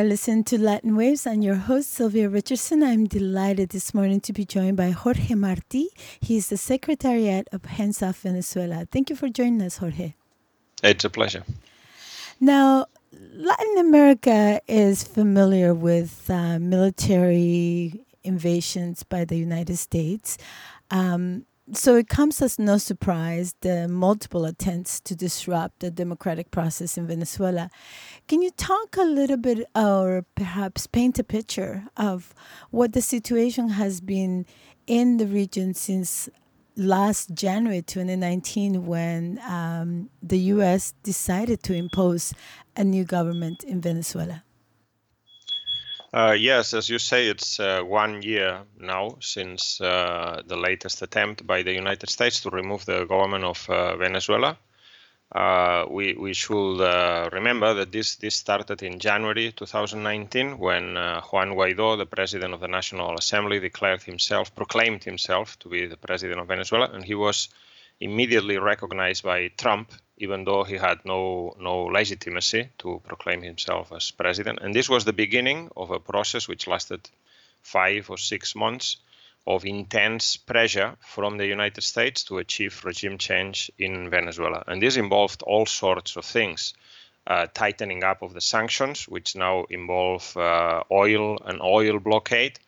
are listening to Latin Waves. I'm your host, Sylvia Richardson. I'm delighted this morning to be joined by Jorge Marti. He's the Secretariat of Hands Off Venezuela. Thank you for joining us, Jorge. It's a pleasure. Now, Latin America is familiar with uh, military invasions by the United States. Um, so it comes as no surprise the multiple attempts to disrupt the democratic process in Venezuela. Can you talk a little bit or perhaps paint a picture of what the situation has been in the region since last January 2019 when um, the U.S. decided to impose a new government in Venezuela? Uh, yes, as you say, it's uh, one year now since uh, the latest attempt by the United States to remove the government of uh, Venezuela. Uh, we we should remember that this this started in January 2019 when Juan Guaido, the president of the National Assembly, declared himself, proclaimed himself to be the president of Venezuela, and he was immediately recognized by Trump even though he had no no legitimacy to proclaim himself as president. And this was the beginning of a process which lasted five or six months of intense pressure from the United States to achieve regime change in Venezuela. And this involved all sorts of things. Uh, tightening up of the sanctions, which now involve uh, oil and oil blockade,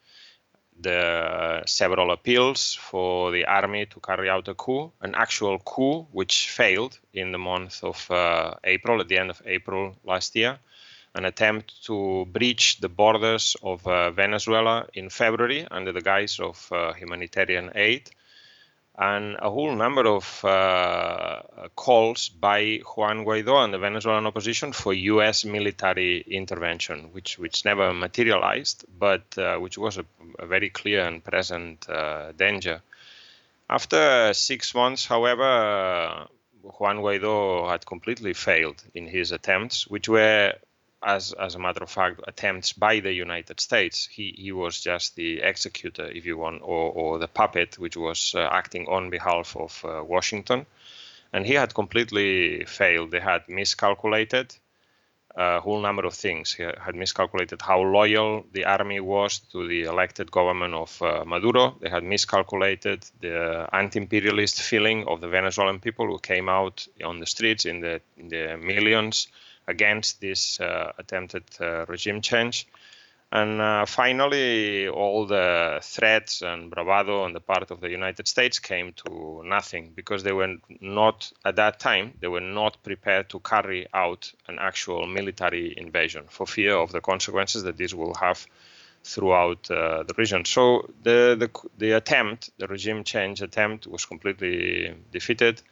the several appeals for the army to carry out a coup, an actual coup which failed in the month of uh, April, at the end of April last year, an attempt to breach the borders of uh, Venezuela in February under the guise of uh, humanitarian aid, and a whole number of uh, calls by Juan Guaido and the Venezuelan opposition for U.S. military intervention, which which never materialized, but uh, which was a, a, very clear and present uh, danger. After six months, however, Juan Guaido had completely failed in his attempts, which were as as a matter of fact, attempts by the United States. He he was just the executor, if you want, or or the puppet, which was uh, acting on behalf of uh, Washington, and he had completely failed. They had miscalculated a whole number of things. He had miscalculated how loyal the army was to the elected government of uh, Maduro. They had miscalculated the anti-imperialist feeling of the Venezuelan people who came out on the streets in the in the millions against this uh, attempted uh, regime change. And uh, finally, all the threats and bravado on the part of the United States came to nothing because they were not, at that time, they were not prepared to carry out an actual military invasion for fear of the consequences that this will have throughout uh, the region. So the, the, the attempt, the regime change attempt, was completely defeated.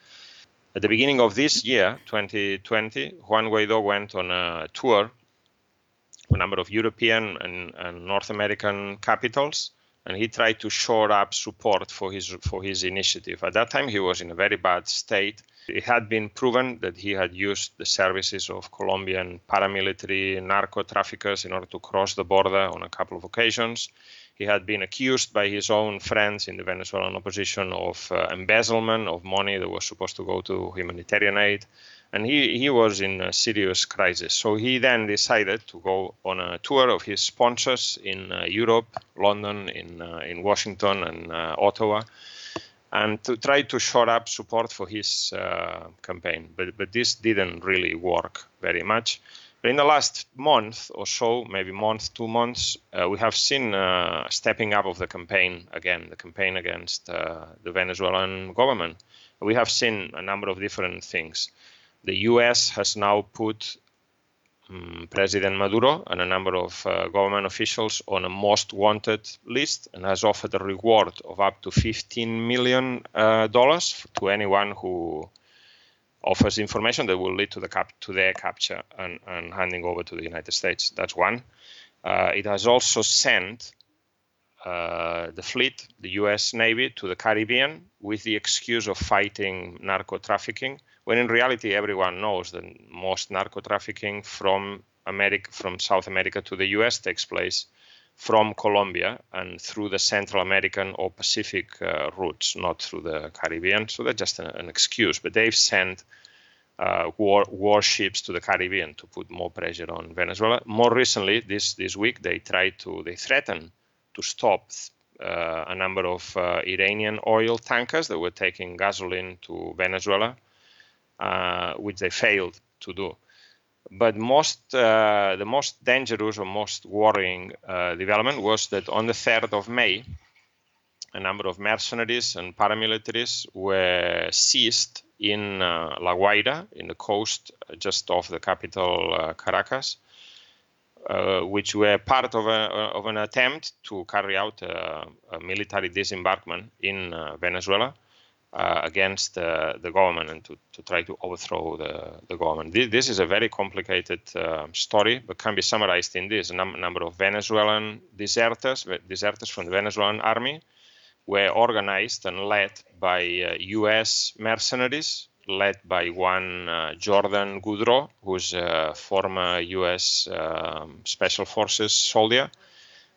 At the beginning of this year, 2020, Juan Guaido went on a tour a number of European and, and, North American capitals, and he tried to shore up support for his for his initiative. At that time, he was in a very bad state. It had been proven that he had used the services of Colombian paramilitary narco traffickers in order to cross the border on a couple of occasions. He had been accused by his own friends in the Venezuelan opposition of uh, embezzlement of money that was supposed to go to humanitarian aid. And he, he was in a serious crisis. So he then decided to go on a tour of his sponsors in uh, Europe, London, in, uh, in Washington, and uh, Ottawa, and to try to shore up support for his uh, campaign. But, but this didn't really work very much. But in the last month or so, maybe month, two months, uh, we have seen uh, stepping up of the campaign again, the campaign against uh, the Venezuelan government. We have seen a number of different things. The U.S. has now put um, President Maduro and a number of uh, government officials on a most wanted list and has offered a reward of up to 15 million uh, dollars to anyone who offers information that will lead to the cap to their capture and, and handing over to the United States. That's one. Uh, it has also sent uh, the fleet, the U.S. Navy, to the Caribbean with the excuse of fighting narco trafficking, when in reality everyone knows that most narco trafficking from America, from South America to the U.S. takes place from Colombia and through the Central American or Pacific uh, routes, not through the Caribbean. So that's just an, an excuse. But they've sent uh, war, warships to the Caribbean to put more pressure on Venezuela. More recently, this this week, they tried to they threatened to stop uh, a number of uh, Iranian oil tankers that were taking gasoline to Venezuela, uh, which they failed to do. But most uh, the most dangerous or most worrying uh, development was that on the 3rd of May, a number of mercenaries and paramilitaries were seized in uh, La Guaira, in the coast just off the capital uh, Caracas, uh, which were part of, a, of, an attempt to carry out a, a military disembarkment in uh, Venezuela. Uh, against uh, the government and to, to try to overthrow the, the government. This, this is a very complicated uh, story, but can be summarized in this. A num- number of Venezuelan deserters, deserters from the Venezuelan army, were organized and led by U.S. Uh, mercenaries, led by one uh, Jordan Goudreau, who's a former U.S. Um, Special Forces soldier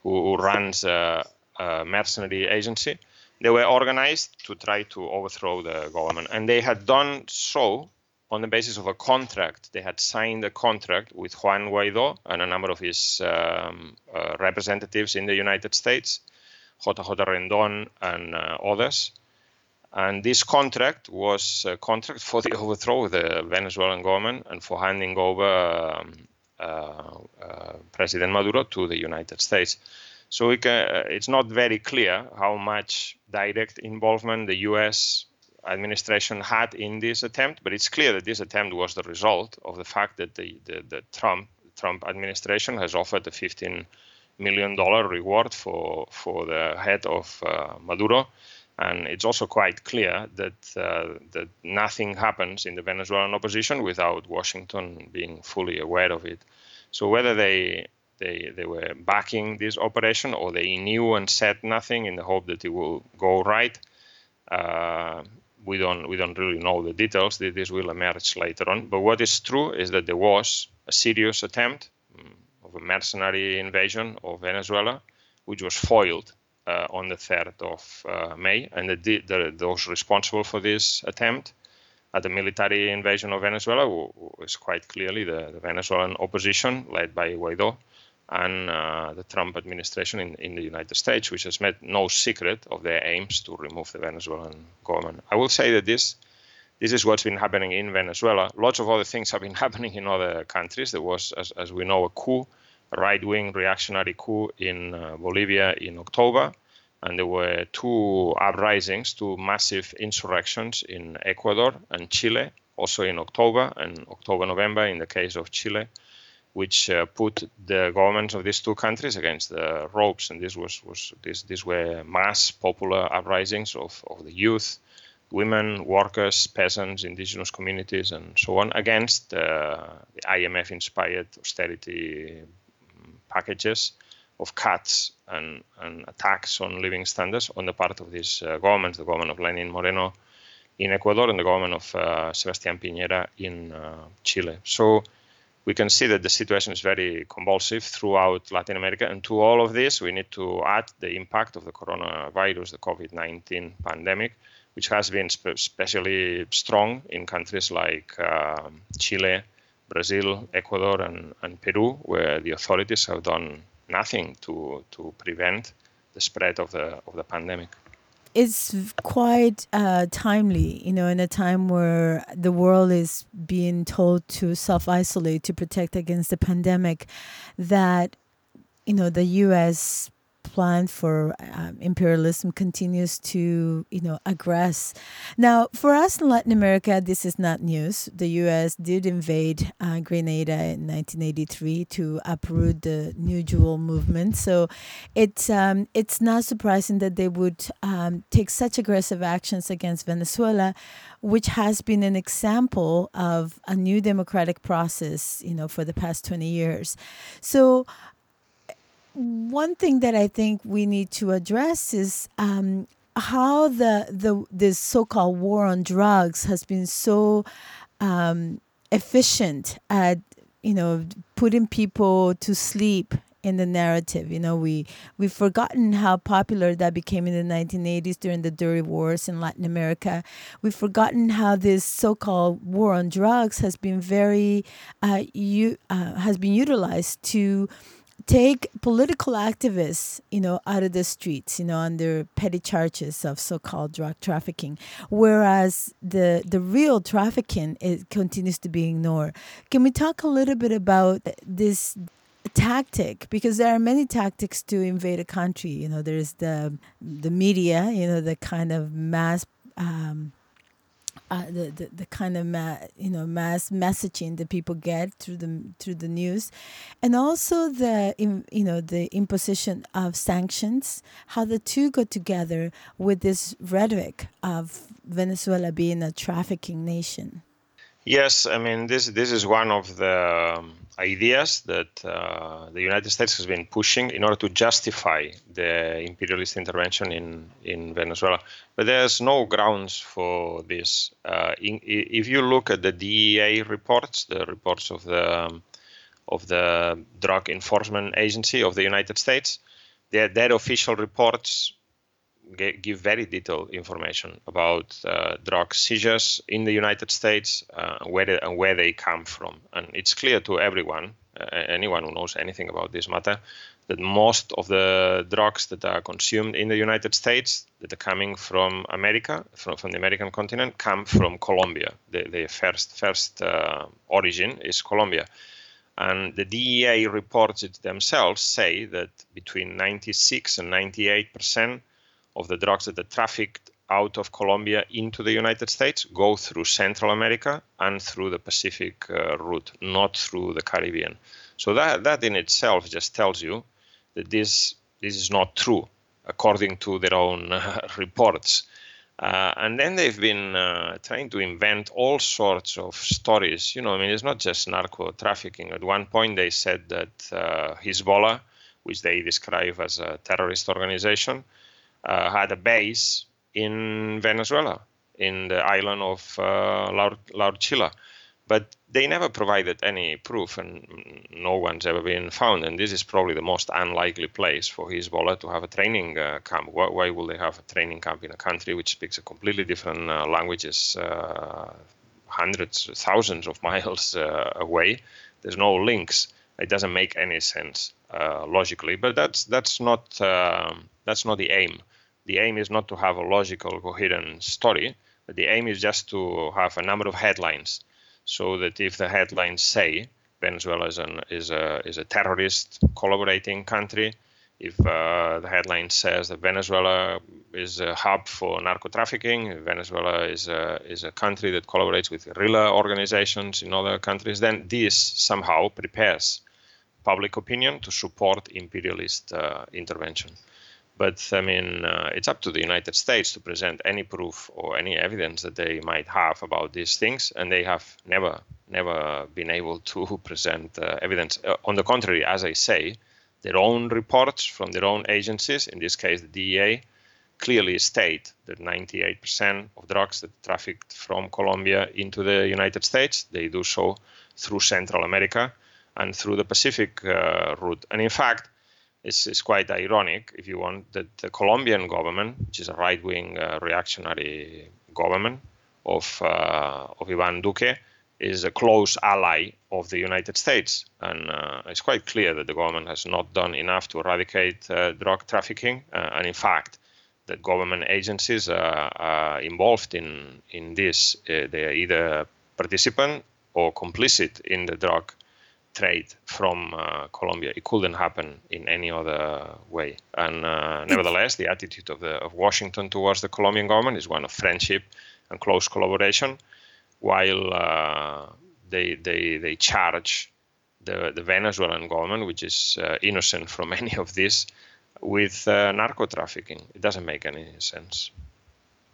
who, who runs a, a, mercenary agency. They were organized to try to overthrow the government, and they had done so on the basis of a contract. They had signed a contract with Juan Guaido and a number of his um, uh, representatives in the United States JJ Rendon and uh, others. And this contract was a contract for the overthrow of the Venezuelan government and for handing over um, uh, uh, President Maduro to the United States. So it can, uh, it's not very clear how much direct involvement the U.S. administration had in this attempt, but it's clear that this attempt was the result of the fact that the, the, the Trump Trump administration has offered a 15 million dollar reward for for the head of uh, Maduro. And it's also quite clear that uh, that nothing happens in the Venezuelan opposition without Washington being fully aware of it. So whether they they, they were backing this operation or they knew and said nothing in the hope that it will go right. Uh, we don't we don't really know the details. This will emerge later on. But what is true is that there was a serious attempt of a mercenary invasion of Venezuela, which was foiled uh, on the 3rd of uh, May. And the, the, those responsible for this attempt at the military invasion of Venezuela was quite clearly the, the Venezuelan opposition led by Guaido and uh, the Trump administration in, in the United States, which has made no secret of their aims to remove the Venezuelan government. I will say that this this is what's been happening in Venezuela. Lots of other things have been happening in other countries. There was, as, as we know, a coup a right wing reactionary coup in uh, Bolivia in October. And there were two uprisings, two massive insurrections in Ecuador and Chile, also in October and October, November in the case of Chile, which uh, put the governments of these two countries against the ropes. And this was, was this, these were mass popular uprisings of, of the youth, women, workers, peasants, indigenous communities, and so on against uh, the IMF inspired austerity packages of cuts and, and attacks on living standards on the part of these uh, governments, the government of Lenin Moreno in Ecuador and the government of uh, Sebastián Piñera in uh, Chile. So we can see that the situation is very convulsive throughout Latin America. And to all of this, we need to add the impact of the coronavirus, the COVID 19 pandemic, which has been spe- especially strong in countries like um, Chile, Brazil, Ecuador, and, and Peru, where the authorities have done nothing to, to prevent the spread of the, of the pandemic it's quite uh, timely, you know, in a time where the world is being told to self isolate to protect against the pandemic, that, you know, the U.S plan for um, imperialism continues to, you know, aggress. Now, for us in Latin America, this is not news. The U.S. did invade uh, Grenada in 1983 to uproot the New Jewel movement. So, it's um, it's not surprising that they would um, take such aggressive actions against Venezuela, which has been an example of a new democratic process, you know, for the past 20 years. So one thing that I think we need to address is um, how the the this so-called war on drugs has been so um, efficient at you know putting people to sleep in the narrative. You know, we we've forgotten how popular that became in the 1980s during the dirty wars in Latin America. We've forgotten how this so-called war on drugs has been very uh, uh, has been utilized to take political activists, you know, out of the streets, you know, under petty charges of so-called drug trafficking, whereas the the real trafficking it continues to be ignored. Can we talk a little bit about this tactic? Because there are many tactics to invade a country. You know there's the the media you know the kind of mass um, uh, the, the the kind of ma- you know mass messaging that people get through the through the news, and also the you know the imposition of sanctions. How the two go together with this rhetoric of Venezuela being a trafficking nation. Yes, I mean this this is one of the um, ideas that uh, the United States has been pushing in order to justify the imperialist intervention in in Venezuela. But there's no grounds for this. Uh, in, if you look at the DEA reports, the reports of the um, of the Drug Enforcement Agency of the United States, their, their official reports give very detailed information about uh, drug seizures in the United States, uh, where they, and where they come from. And it's clear to everyone, uh, anyone who knows anything about this matter, that most of the drugs that are consumed in the United States that are coming from America, from, from the American continent, come from Colombia. The, the first first uh, origin is Colombia. And the DEA reports it themselves say that between 96 and 98 percent of the drugs that are trafficked out of Colombia into the United States go through Central America and through the Pacific uh, route, not through the Caribbean. So that that in itself just tells you that this this is not true, according to their own uh, reports. Uh, and then they've been uh, trying to invent all sorts of stories. You know, I mean, it's not just narco trafficking. At one point, they said that uh, Hezbollah, which they describe as a terrorist organization, had a base in Venezuela, in the island of uh, Laur- But they never provided any proof, and no one's ever been found. And this is probably the most unlikely place for Hezbollah to have a training uh, camp. Why, why would they have a training camp in a country which speaks a completely different uh, languages, uh, hundreds, thousands of miles uh, away? There's no links. It doesn't make any sense uh, logically. But that's that's not um, that's not the aim the aim is not to have a logical, coherent story, but the aim is just to have a number of headlines so that if the headlines say Venezuela is, an, is, a, is a terrorist collaborating country, if uh, the headline says that Venezuela is a hub for narco trafficking, Venezuela is a, is a country that collaborates with guerrilla organizations in other countries, then this somehow prepares public opinion to support imperialist uh, intervention. But I mean, uh, it's up to the United States to present any proof or any evidence that they might have about these things, and they have never, never been able to present uh, evidence. Uh, on the contrary, as I say, their own reports from their own agencies, in this case the DEA, clearly state that 98% of drugs that trafficked from Colombia into the United States, they do so through Central America and through the Pacific uh, route. And in fact, it's, it's quite ironic, if you want, that the Colombian government, which is a right-wing uh, reactionary government of uh, of Ivan Duque, is a close ally of the United States, and uh, it's quite clear that the government has not done enough to eradicate uh, drug trafficking, uh, and in fact, that government agencies are involved in in this. Uh, they are either participant or complicit in the drug trade from uh, Colombia. It couldn't happen in any other way. And uh, nevertheless, the attitude of the of Washington towards the Colombian government is one of friendship and close collaboration, while uh, they they they charge the the Venezuelan government, which is uh, innocent from any of this, with uh, narco trafficking. It doesn't make any sense.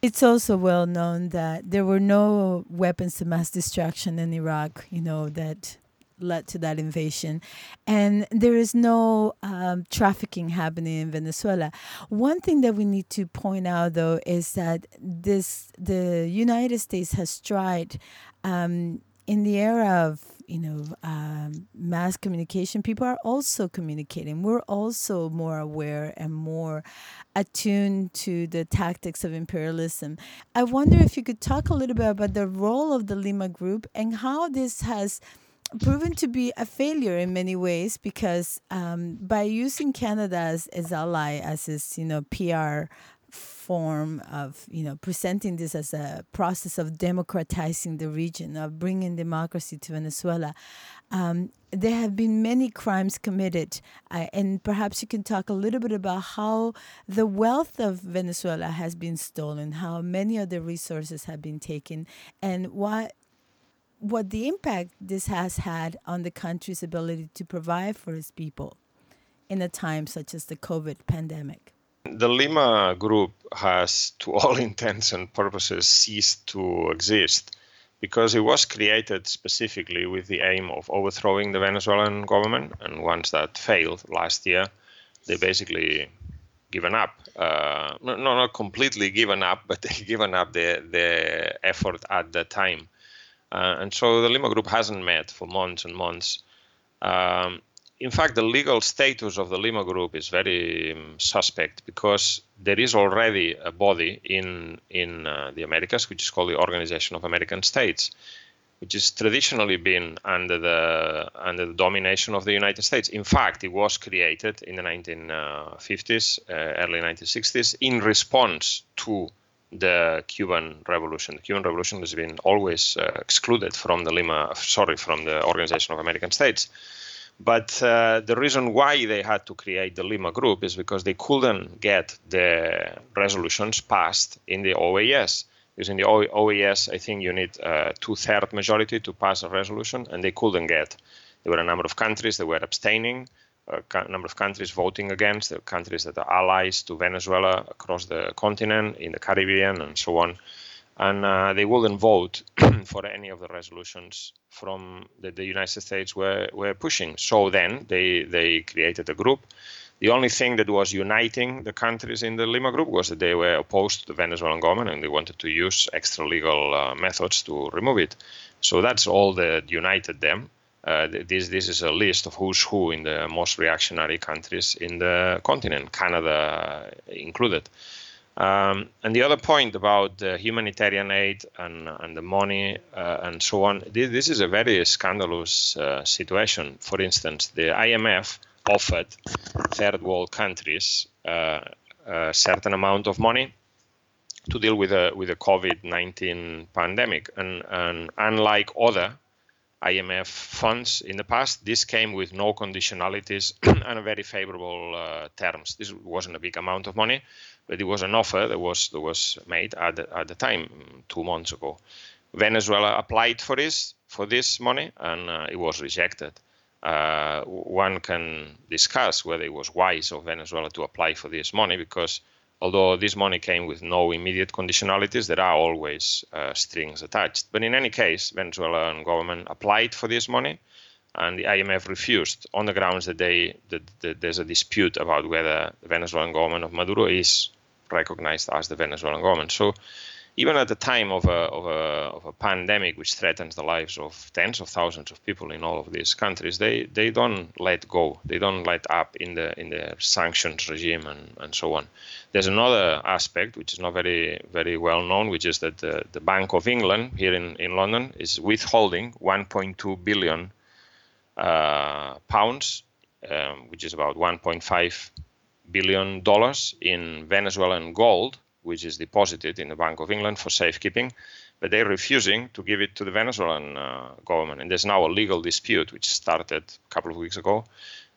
It's also well known that there were no weapons of mass destruction in Iraq. You know that led to that invasion, and there is no um, trafficking happening in Venezuela. One thing that we need to point out, though, is that this the United States has tried um, in the era of you know um, mass communication people are also communicating. We're also more aware and more attuned to the tactics of imperialism. I wonder if you could talk a little bit about the role of the lima group and how this has proven to be a failure in many ways because um, by using canada as, as ally as its you know pr form of you know presenting this as a process of democratizing the region of bringing democracy to Venezuela. Um, there have been many crimes committed, uh, and perhaps you can talk a little bit about how the wealth of Venezuela has been stolen, how many of the resources have been taken, and what what the impact this has had on the country's ability to provide for its people in a time such as the COVID pandemic. The Lima group has, to all intents and purposes, ceased to exist because it was created specifically with the aim of overthrowing the Venezuelan government. And once that failed last year, they basically given up. Uh, no, not completely given up, but they given up the the effort at the time. Uh, and so the Lima Group hasn't met for months and months. Um, in fact, the legal status of the Lima Group is very um, suspect because there is already a body in in uh, the Americas, which is called the Organization of American States, which has traditionally been under the under the domination of the United States. In fact, it was created in the 1950s, uh, early 1960s, in response to the Cuban Revolution. The Cuban Revolution has been always uh, excluded from the Lima, sorry, from the Organization of American States. But uh, the reason why they had to create the Lima group is because they couldn't get the resolutions passed in the OAS. Because in the OAS, I think you need a two-third majority to pass a resolution, and they couldn't get. There were a number of countries that were abstaining, a number of countries voting against, the countries that are allies to Venezuela across the continent, in the Caribbean, and so on and uh, they wouldn't vote for any of the resolutions from that the United States were, were pushing. So then they they created a group. The only thing that was uniting the countries in the Lima group was that they were opposed to the Venezuelan government and they wanted to use extra legal uh, methods to remove it. So that's all that united them. Uh, this this is a list of who's who in the most reactionary countries in the continent, Canada included. Um, and the other point about the humanitarian aid and, and the money uh, and so on, this, this, is a very scandalous uh, situation. For instance, the IMF offered third world countries uh, a certain amount of money to deal with a with a COVID-19 pandemic, and, and unlike other IMF funds in the past, this came with no conditionalities and very favorable uh, terms. This wasn't a big amount of money, but it was an offer that was that was made at the, at the time two months ago. Venezuela applied for this for this money and uh, it was rejected. Uh, one can discuss whether it was wise of Venezuela to apply for this money because although this money came with no immediate conditionalities, there are always uh, strings attached. But in any case, Venezuelan government applied for this money, and the IMF refused on the grounds that they that, that there's a dispute about whether the Venezuelan government of Maduro is recognized as the Venezuelan government. So even at the time of a, of a, of a pandemic which threatens the lives of tens of thousands of people in all of these countries, they, they don't let go. They don't let up in the in the sanctions regime and, and so on. There's another aspect which is not very very well known, which is that the, the Bank of England here in, in London is withholding 1.2 billion uh, pounds, um, which is about 1.5 billion dollars in Venezuelan gold, which is deposited in the Bank of England for safekeeping, but they're refusing to give it to the Venezuelan uh, government. And there's now a legal dispute which started a couple of weeks ago.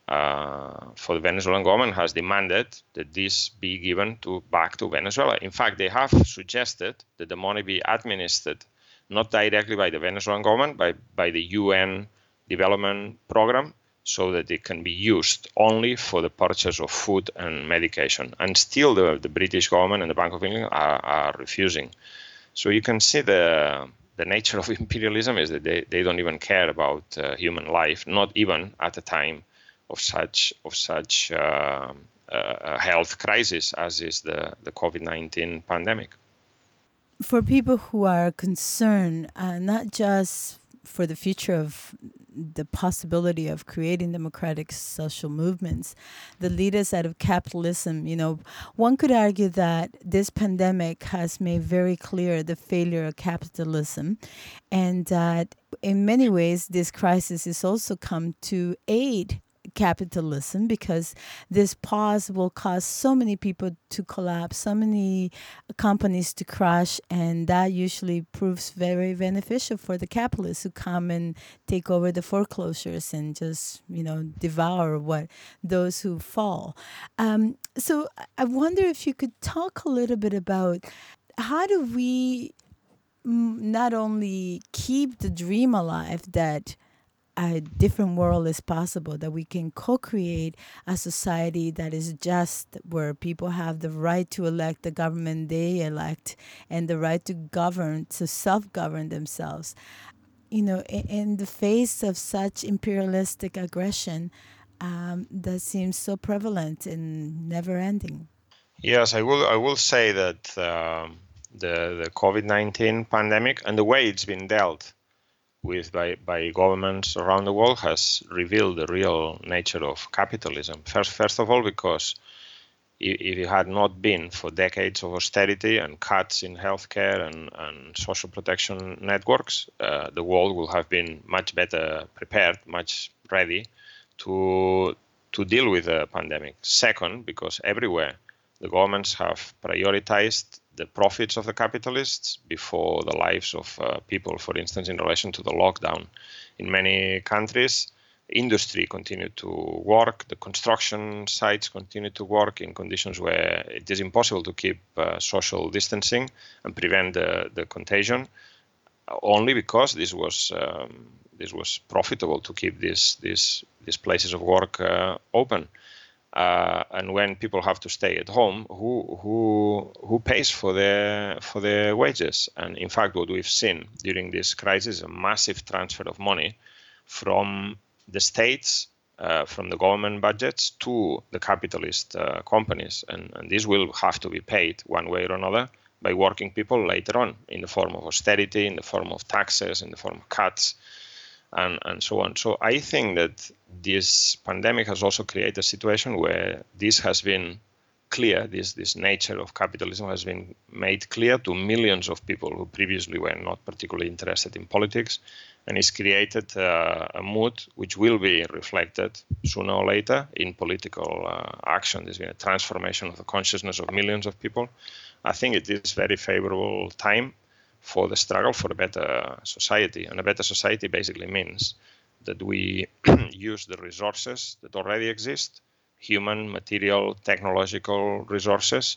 Uh, for the Venezuelan government has demanded that this be given to back to Venezuela. In fact, they have suggested that the money be administered not directly by the Venezuelan government, but by the UN development program, so that it can be used only for the purchase of food and medication. And still, the, the British government and the Bank of England are, are refusing. So you can see the the nature of imperialism is that they, they don't even care about uh, human life, not even at a time of such of such uh, uh, health crisis as is the, the COVID-19 pandemic. For people who are concerned, uh, not just for the future of the possibility of creating democratic social movements, the leaders out of capitalism, you know, one could argue that this pandemic has made very clear the failure of capitalism and that in many ways this crisis has also come to aid capitalism because this pause will cause so many people to collapse, so many companies to crash, and that usually proves very beneficial for the capitalists who come and take over the foreclosures and just you know devour what those who fall. Um, so I wonder if you could talk a little bit about how do we not only keep the dream alive that a different world is possible, that we can co create a society that is just, where people have the right to elect the government they elect and the right to govern, to self govern themselves. You know, in, the face of such imperialistic aggression um, that seems so prevalent and never ending. Yes, I will. I will say that um, the the COVID nineteen pandemic and the way it's been dealt with by, by governments around the world has revealed the real nature of capitalism. First, first of all, because if it had not been for decades of austerity and cuts in healthcare and, and social protection networks, uh, the world would have been much better prepared, much ready to to deal with the pandemic. Second, because everywhere the governments have prioritized the profits of the capitalists before the lives of uh, people, for instance, in relation to the lockdown. In many countries, industry continued to work, the construction sites continued to work in conditions where it is impossible to keep uh, social distancing and prevent the, the contagion, only because this was um, this was profitable to keep these these these places of work uh, open. Uh, and when people have to stay at home, who who who pays for their for their wages? And in fact, what we've seen during this crisis is a massive transfer of money from the states, uh, from the government budgets to the capitalist uh, companies, and, and this will have to be paid one way or another by working people later on in the form of austerity, in the form of taxes, in the form of cuts and, and so on. So I think that this pandemic has also created a situation where this has been clear, this, this nature of capitalism has been made clear to millions of people who previously were not particularly interested in politics. And it's created uh, a mood which will be reflected sooner or later in political uh, action. There's been a transformation of the consciousness of millions of people. I think it is very favorable time for the struggle for a better society. And a better society basically means that we use the resources that already exist human, material, technological resources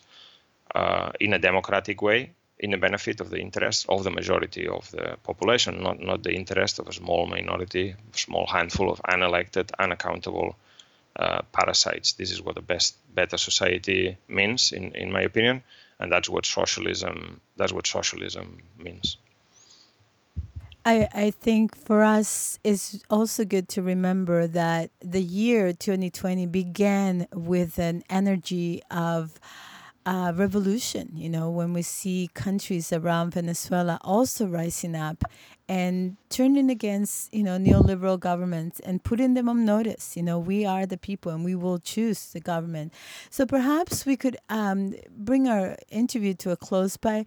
uh, in a democratic way in the benefit of the interest of the majority of the population, not, not the interest of a small minority, small handful of unelected, unaccountable uh, parasites. This is what a best, better society means, in, in my opinion and that's what socialism that's what socialism means. I, I think for us it's also good to remember that the year 2020 began with an energy of uh, revolution. You know, when we see countries around Venezuela also rising up and turning against, you know, neoliberal governments and putting them on notice. You know, we are the people and we will choose the government. So perhaps we could um, bring our interview to a close by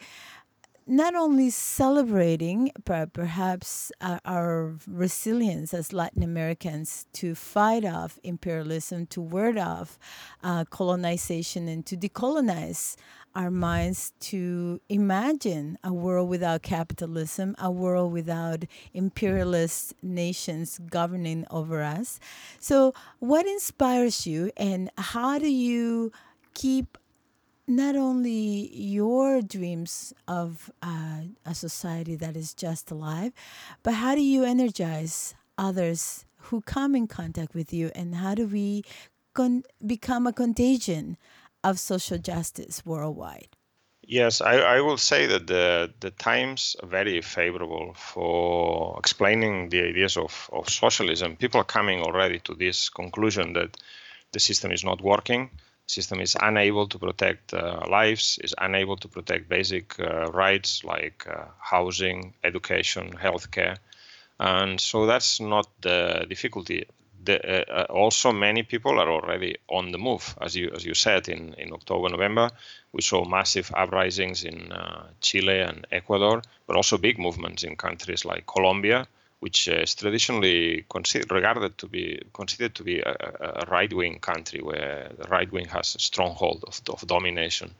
not only celebrating perhaps uh, our resilience as Latin Americans to fight off imperialism, to ward off uh, colonization, and to decolonize our minds to imagine a world without capitalism, a world without imperialist nations governing over us. So, what inspires you, and how do you keep not only your dreams of uh, a society that is just alive, but how do you energize others who come in contact with you, and how do we con- become a contagion of social justice worldwide? Yes, I, I will say that the, the times are very favorable for explaining the ideas of, of socialism. People are coming already to this conclusion that the system is not working, system is unable to protect uh, lives, is unable to protect basic uh, rights like uh, housing, education, healthcare. And so that's not the difficulty the, uh, uh, also many people are already on the move. As you as you said in in October November, we saw massive uprisings in uh, Chile and Ecuador, but also big movements in countries like Colombia, which is traditionally considered regarded to be considered to be a, a right wing country where the right wing has a stronghold of, of domination.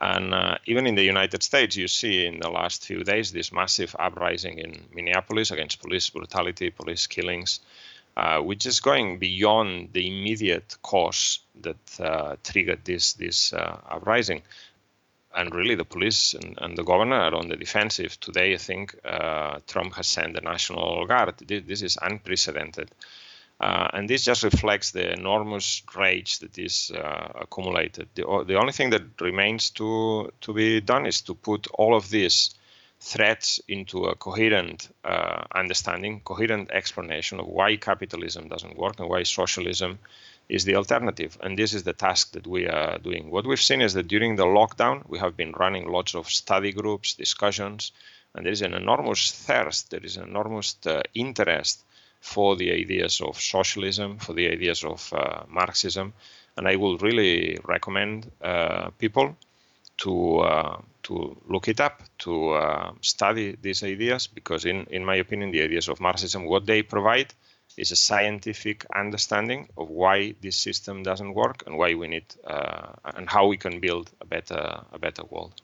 And uh, even in the United States, you see in the last few days this massive uprising in Minneapolis against police brutality, police killings uh, which is going beyond the immediate cause that uh, triggered this this uh, uprising. And really, the police and, and, the governor are on the defensive. Today, I think uh, Trump has sent the National Guard. This, this is unprecedented. Uh, and this just reflects the enormous rage that is uh, accumulated. The, the only thing that remains to, to be done is to put all of these threats into a coherent uh, understanding, coherent explanation of why capitalism doesn't work and why socialism is the alternative. And this is the task that we are doing. What we've seen is that during the lockdown, we have been running lots of study groups, discussions, and there is an enormous thirst, there is an enormous uh, interest for the ideas of socialism, for the ideas of uh, Marxism. And I would really recommend uh, people to uh, to look it up, to uh, study these ideas, because in, in my opinion, the ideas of Marxism, what they provide is a scientific understanding of why this system doesn't work and why we need uh, and how we can build a better a better world.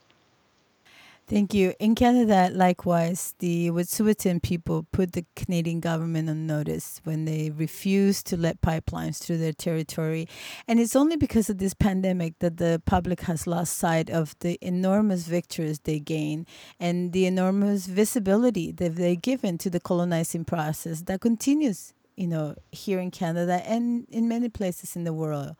Thank you. In Canada, likewise, the Wet'suwet'en people put the Canadian government on notice when they refused to let pipelines through their territory. And it's only because of this pandemic that the public has lost sight of the enormous victories they gain and the enormous visibility that they've given to the colonizing process that continues you know, here in Canada and in many places in the world.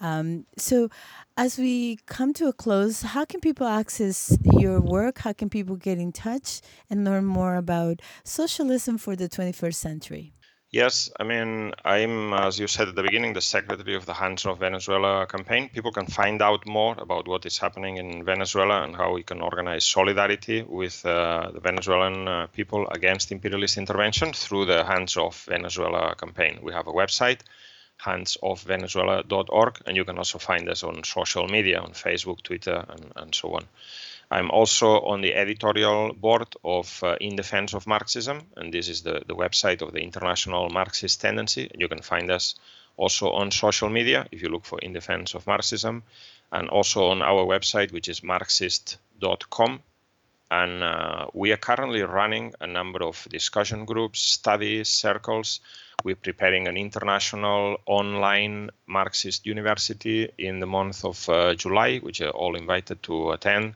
Um, so, as we come to a close, how can people access your work? How can people get in touch and learn more about socialism for the 21st century? Yes, I mean, I'm, as you said at the beginning, the secretary of the Hands Off Venezuela campaign. People can find out more about what is happening in Venezuela and how we can organize solidarity with uh, the Venezuelan uh, people against imperialist intervention through the Hands Off Venezuela campaign. We have a website, handsoffvenezuela.org, and you can also find us on social media, on Facebook, Twitter, and, and so on. I'm also on the editorial board of uh, In Defense of Marxism, and this is the, the website of the International Marxist Tendency. You can find us also on social media if you look for In Defense of Marxism, and also on our website, which is marxist.com. And uh, we are currently running a number of discussion groups, studies, circles. We're preparing an international online Marxist university in the month of uh, July, which are all invited to attend.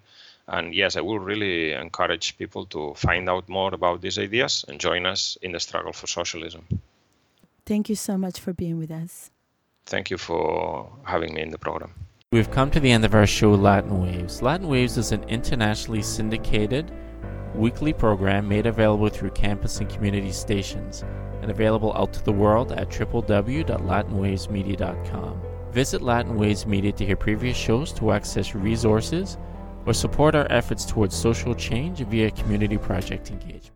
And yes, I will really encourage people to find out more about these ideas and join us in the struggle for socialism. Thank you so much for being with us. Thank you for having me in the program. We've come to the end of our show, Latin Waves. Latin Waves is an internationally syndicated weekly program made available through campus and community stations and available out to the world at www.latinwavesmedia.com. Visit Latin Waves Media to hear previous shows, to access resources, or support our efforts towards social change via community project engagement.